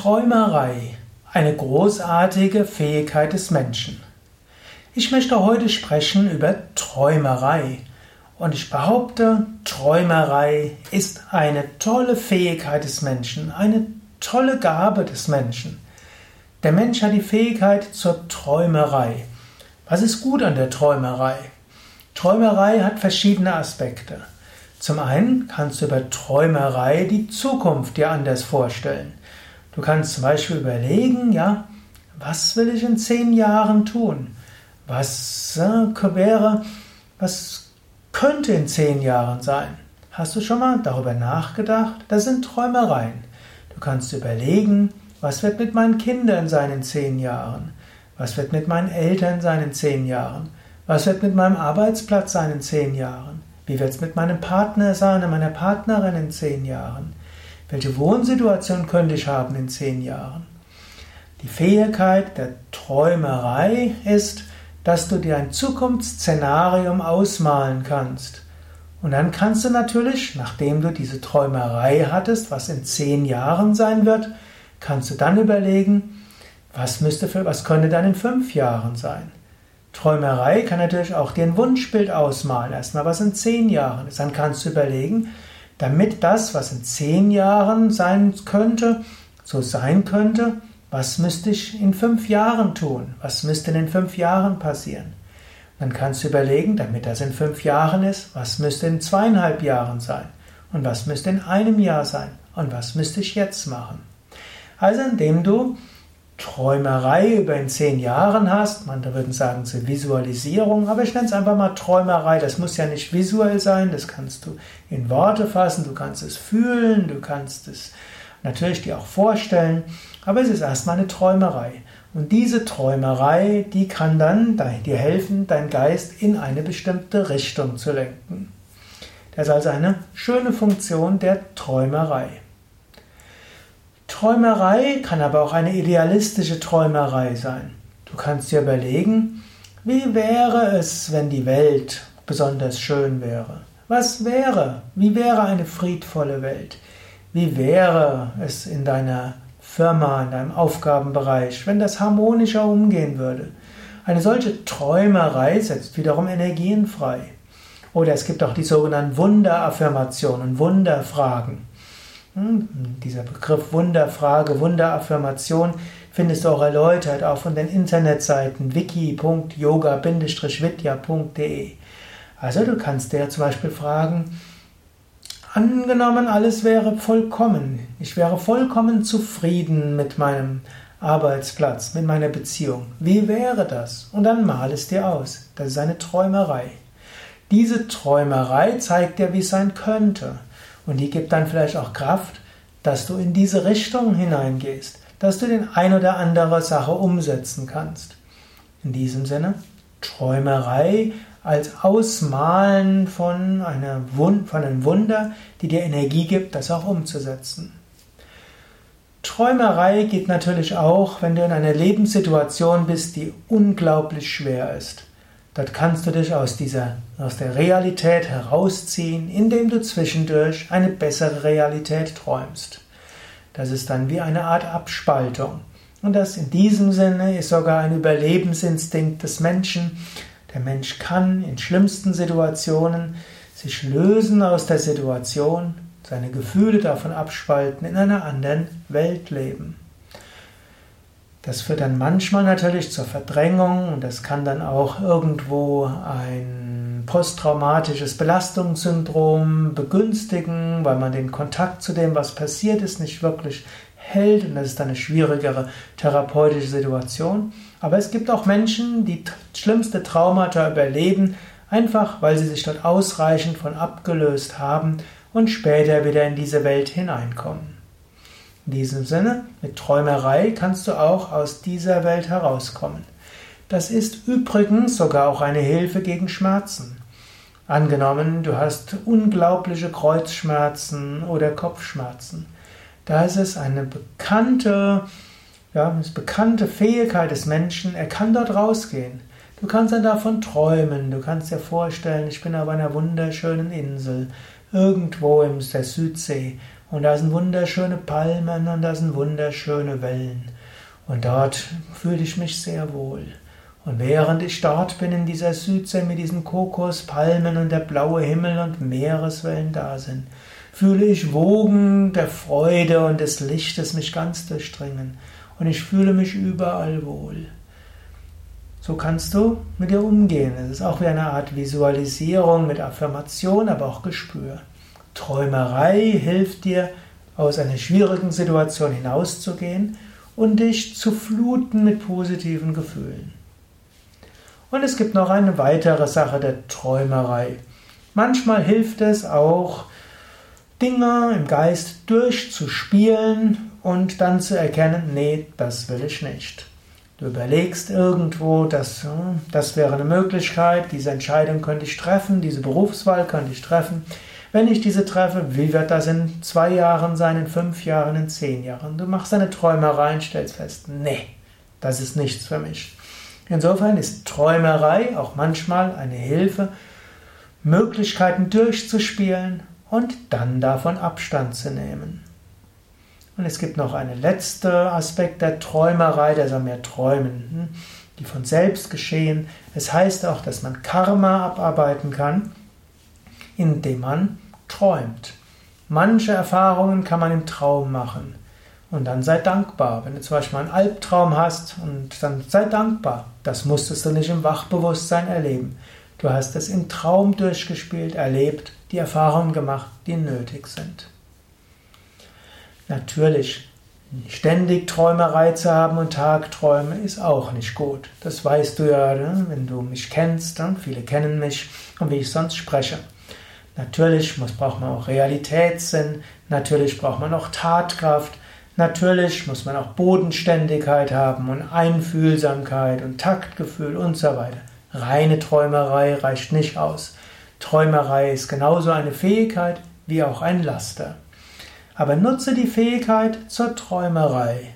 Träumerei, eine großartige Fähigkeit des Menschen. Ich möchte heute sprechen über Träumerei. Und ich behaupte, Träumerei ist eine tolle Fähigkeit des Menschen, eine tolle Gabe des Menschen. Der Mensch hat die Fähigkeit zur Träumerei. Was ist gut an der Träumerei? Träumerei hat verschiedene Aspekte. Zum einen kannst du über Träumerei die Zukunft dir anders vorstellen. Du kannst zum Beispiel überlegen, ja, was will ich in zehn Jahren tun? Was äh, wäre, was könnte in zehn Jahren sein? Hast du schon mal darüber nachgedacht? Das sind Träumereien. Du kannst überlegen, was wird mit meinen Kindern sein in zehn Jahren? Was wird mit meinen Eltern sein in zehn Jahren? Was wird mit meinem Arbeitsplatz sein in zehn Jahren? Wie wird es mit meinem Partner sein und meiner Partnerin in zehn Jahren? Welche Wohnsituation könnte ich haben in zehn Jahren? Die Fähigkeit der Träumerei ist, dass du dir ein Zukunftsszenarium ausmalen kannst. Und dann kannst du natürlich, nachdem du diese Träumerei hattest, was in zehn Jahren sein wird, kannst du dann überlegen, was müsste für, was könnte dann in fünf Jahren sein? Träumerei kann natürlich auch dir ein Wunschbild ausmalen, erstmal was in zehn Jahren ist. Dann kannst du überlegen, damit das, was in zehn Jahren sein könnte, so sein könnte, was müsste ich in fünf Jahren tun? Was müsste in fünf Jahren passieren? Dann kannst du überlegen, damit das in fünf Jahren ist, was müsste in zweieinhalb Jahren sein? Und was müsste in einem Jahr sein? Und was müsste ich jetzt machen? Also indem du Träumerei über in zehn Jahren hast, man da würden sagen, es ist Visualisierung, aber ich nenne es einfach mal Träumerei. Das muss ja nicht visuell sein, das kannst du in Worte fassen, du kannst es fühlen, du kannst es natürlich dir auch vorstellen, aber es ist erstmal eine Träumerei. Und diese Träumerei, die kann dann dir helfen, dein Geist in eine bestimmte Richtung zu lenken. Das ist also eine schöne Funktion der Träumerei. Träumerei kann aber auch eine idealistische Träumerei sein. Du kannst dir überlegen, wie wäre es, wenn die Welt besonders schön wäre? Was wäre? Wie wäre eine friedvolle Welt? Wie wäre es in deiner Firma, in deinem Aufgabenbereich, wenn das harmonischer umgehen würde? Eine solche Träumerei setzt wiederum Energien frei. Oder es gibt auch die sogenannten Wunderaffirmationen, Wunderfragen. Dieser Begriff Wunderfrage, Wunderaffirmation findest du auch erläutert auch von den Internetseiten wiki.yoga-vidya.de. Also du kannst dir zum Beispiel fragen, angenommen alles wäre vollkommen, ich wäre vollkommen zufrieden mit meinem Arbeitsplatz, mit meiner Beziehung. Wie wäre das? Und dann mal es dir aus. Das ist eine Träumerei. Diese Träumerei zeigt dir, wie es sein könnte. Und die gibt dann vielleicht auch Kraft, dass du in diese Richtung hineingehst, dass du den ein oder andere Sache umsetzen kannst. In diesem Sinne, Träumerei als Ausmalen von, einer Wund von einem Wunder, die dir Energie gibt, das auch umzusetzen. Träumerei geht natürlich auch, wenn du in einer Lebenssituation bist, die unglaublich schwer ist. Dort kannst du dich aus dieser, aus der Realität herausziehen, indem du zwischendurch eine bessere Realität träumst. Das ist dann wie eine Art Abspaltung. Und das in diesem Sinne ist sogar ein Überlebensinstinkt des Menschen. Der Mensch kann in schlimmsten Situationen sich lösen aus der Situation, seine Gefühle davon abspalten, in einer anderen Welt leben. Das führt dann manchmal natürlich zur Verdrängung und das kann dann auch irgendwo ein posttraumatisches Belastungssyndrom begünstigen, weil man den Kontakt zu dem, was passiert ist, nicht wirklich hält und das ist dann eine schwierigere therapeutische Situation. Aber es gibt auch Menschen, die schlimmste Traumata überleben, einfach weil sie sich dort ausreichend von abgelöst haben und später wieder in diese Welt hineinkommen. In diesem Sinne, mit Träumerei kannst du auch aus dieser Welt herauskommen. Das ist übrigens sogar auch eine Hilfe gegen Schmerzen. Angenommen, du hast unglaubliche Kreuzschmerzen oder Kopfschmerzen. Da ist es eine bekannte, ja, eine bekannte Fähigkeit des Menschen, er kann dort rausgehen. Du kannst dann davon träumen, du kannst dir vorstellen, ich bin auf einer wunderschönen Insel, irgendwo in der Südsee und da sind wunderschöne Palmen und da sind wunderschöne Wellen. Und dort fühle ich mich sehr wohl. Und während ich dort bin in dieser Südsee mit diesen Kokospalmen und der blaue Himmel und Meereswellen da sind, fühle ich Wogen der Freude und des Lichtes mich ganz durchdringen. Und ich fühle mich überall wohl. So kannst du mit dir umgehen. Es ist auch wie eine Art Visualisierung mit Affirmation, aber auch Gespür. Träumerei hilft dir, aus einer schwierigen Situation hinauszugehen und dich zu fluten mit positiven Gefühlen. Und es gibt noch eine weitere Sache der Träumerei. Manchmal hilft es auch, Dinge im Geist durchzuspielen und dann zu erkennen, nee, das will ich nicht. Du überlegst irgendwo, dass, hm, das wäre eine Möglichkeit, diese Entscheidung könnte ich treffen, diese Berufswahl könnte ich treffen. Wenn ich diese treffe, wie wird das in zwei Jahren sein, in fünf Jahren, in zehn Jahren? Du machst eine Träumerei und stellst fest, nee, das ist nichts für mich. Insofern ist Träumerei auch manchmal eine Hilfe, Möglichkeiten durchzuspielen und dann davon Abstand zu nehmen. Und es gibt noch einen letzten Aspekt der Träumerei, der soll mehr träumen, hm, die von selbst geschehen. Es heißt auch, dass man Karma abarbeiten kann, indem man träumt. Manche Erfahrungen kann man im Traum machen. Und dann sei dankbar. Wenn du zum Beispiel einen Albtraum hast, und dann sei dankbar. Das musstest du nicht im Wachbewusstsein erleben. Du hast es im Traum durchgespielt, erlebt, die Erfahrungen gemacht, die nötig sind. Natürlich, ständig Träumerei zu haben und Tagträume ist auch nicht gut. Das weißt du ja, ne? wenn du mich kennst. Ne? Viele kennen mich und wie ich sonst spreche. Natürlich muss, braucht man auch Realitätssinn, natürlich braucht man auch Tatkraft, natürlich muss man auch Bodenständigkeit haben und Einfühlsamkeit und Taktgefühl und so weiter. Reine Träumerei reicht nicht aus. Träumerei ist genauso eine Fähigkeit wie auch ein Laster. Aber nutze die Fähigkeit zur Träumerei.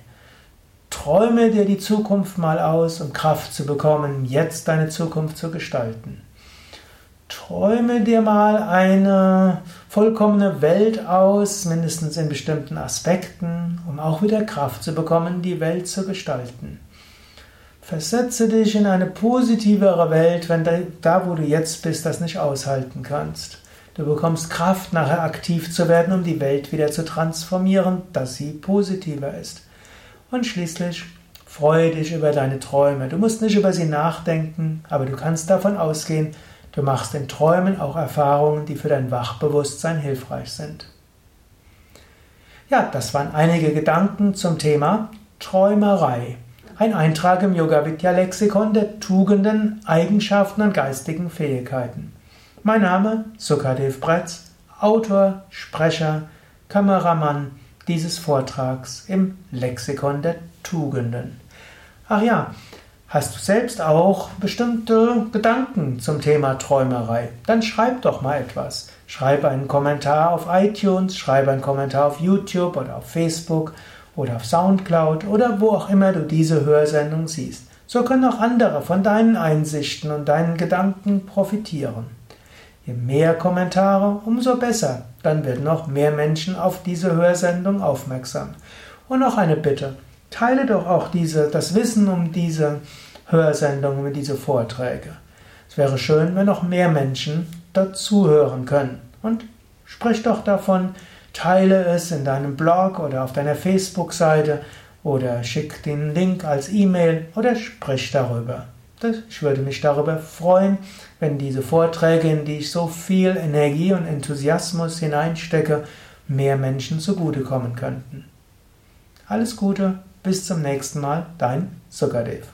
Träume dir die Zukunft mal aus, um Kraft zu bekommen, jetzt deine Zukunft zu gestalten. Träume dir mal eine vollkommene Welt aus, mindestens in bestimmten Aspekten, um auch wieder Kraft zu bekommen, die Welt zu gestalten. Versetze dich in eine positivere Welt, wenn da, wo du jetzt bist, das nicht aushalten kannst. Du bekommst Kraft, nachher aktiv zu werden, um die Welt wieder zu transformieren, dass sie positiver ist. Und schließlich freue dich über deine Träume. Du musst nicht über sie nachdenken, aber du kannst davon ausgehen, Du machst in Träumen auch Erfahrungen, die für dein Wachbewusstsein hilfreich sind. Ja, das waren einige Gedanken zum Thema Träumerei. Ein Eintrag im Yoga Vidya Lexikon der Tugenden, Eigenschaften und geistigen Fähigkeiten. Mein Name Sukadev Bretz, Autor, Sprecher, Kameramann dieses Vortrags im Lexikon der Tugenden. Ach ja, Hast du selbst auch bestimmte Gedanken zum Thema Träumerei? Dann schreib doch mal etwas. Schreib einen Kommentar auf iTunes, schreib einen Kommentar auf YouTube oder auf Facebook oder auf Soundcloud oder wo auch immer du diese Hörsendung siehst. So können auch andere von deinen Einsichten und deinen Gedanken profitieren. Je mehr Kommentare, umso besser. Dann werden noch mehr Menschen auf diese Hörsendung aufmerksam. Und noch eine Bitte. Teile doch auch diese, das Wissen um diese Hörsendungen, um diese Vorträge. Es wäre schön, wenn noch mehr Menschen dazuhören können. Und sprich doch davon, teile es in deinem Blog oder auf deiner Facebook-Seite oder schick den Link als E-Mail oder sprich darüber. Ich würde mich darüber freuen, wenn diese Vorträge, in die ich so viel Energie und Enthusiasmus hineinstecke, mehr Menschen zugutekommen könnten. Alles Gute! Bis zum nächsten Mal, dein Sukadev.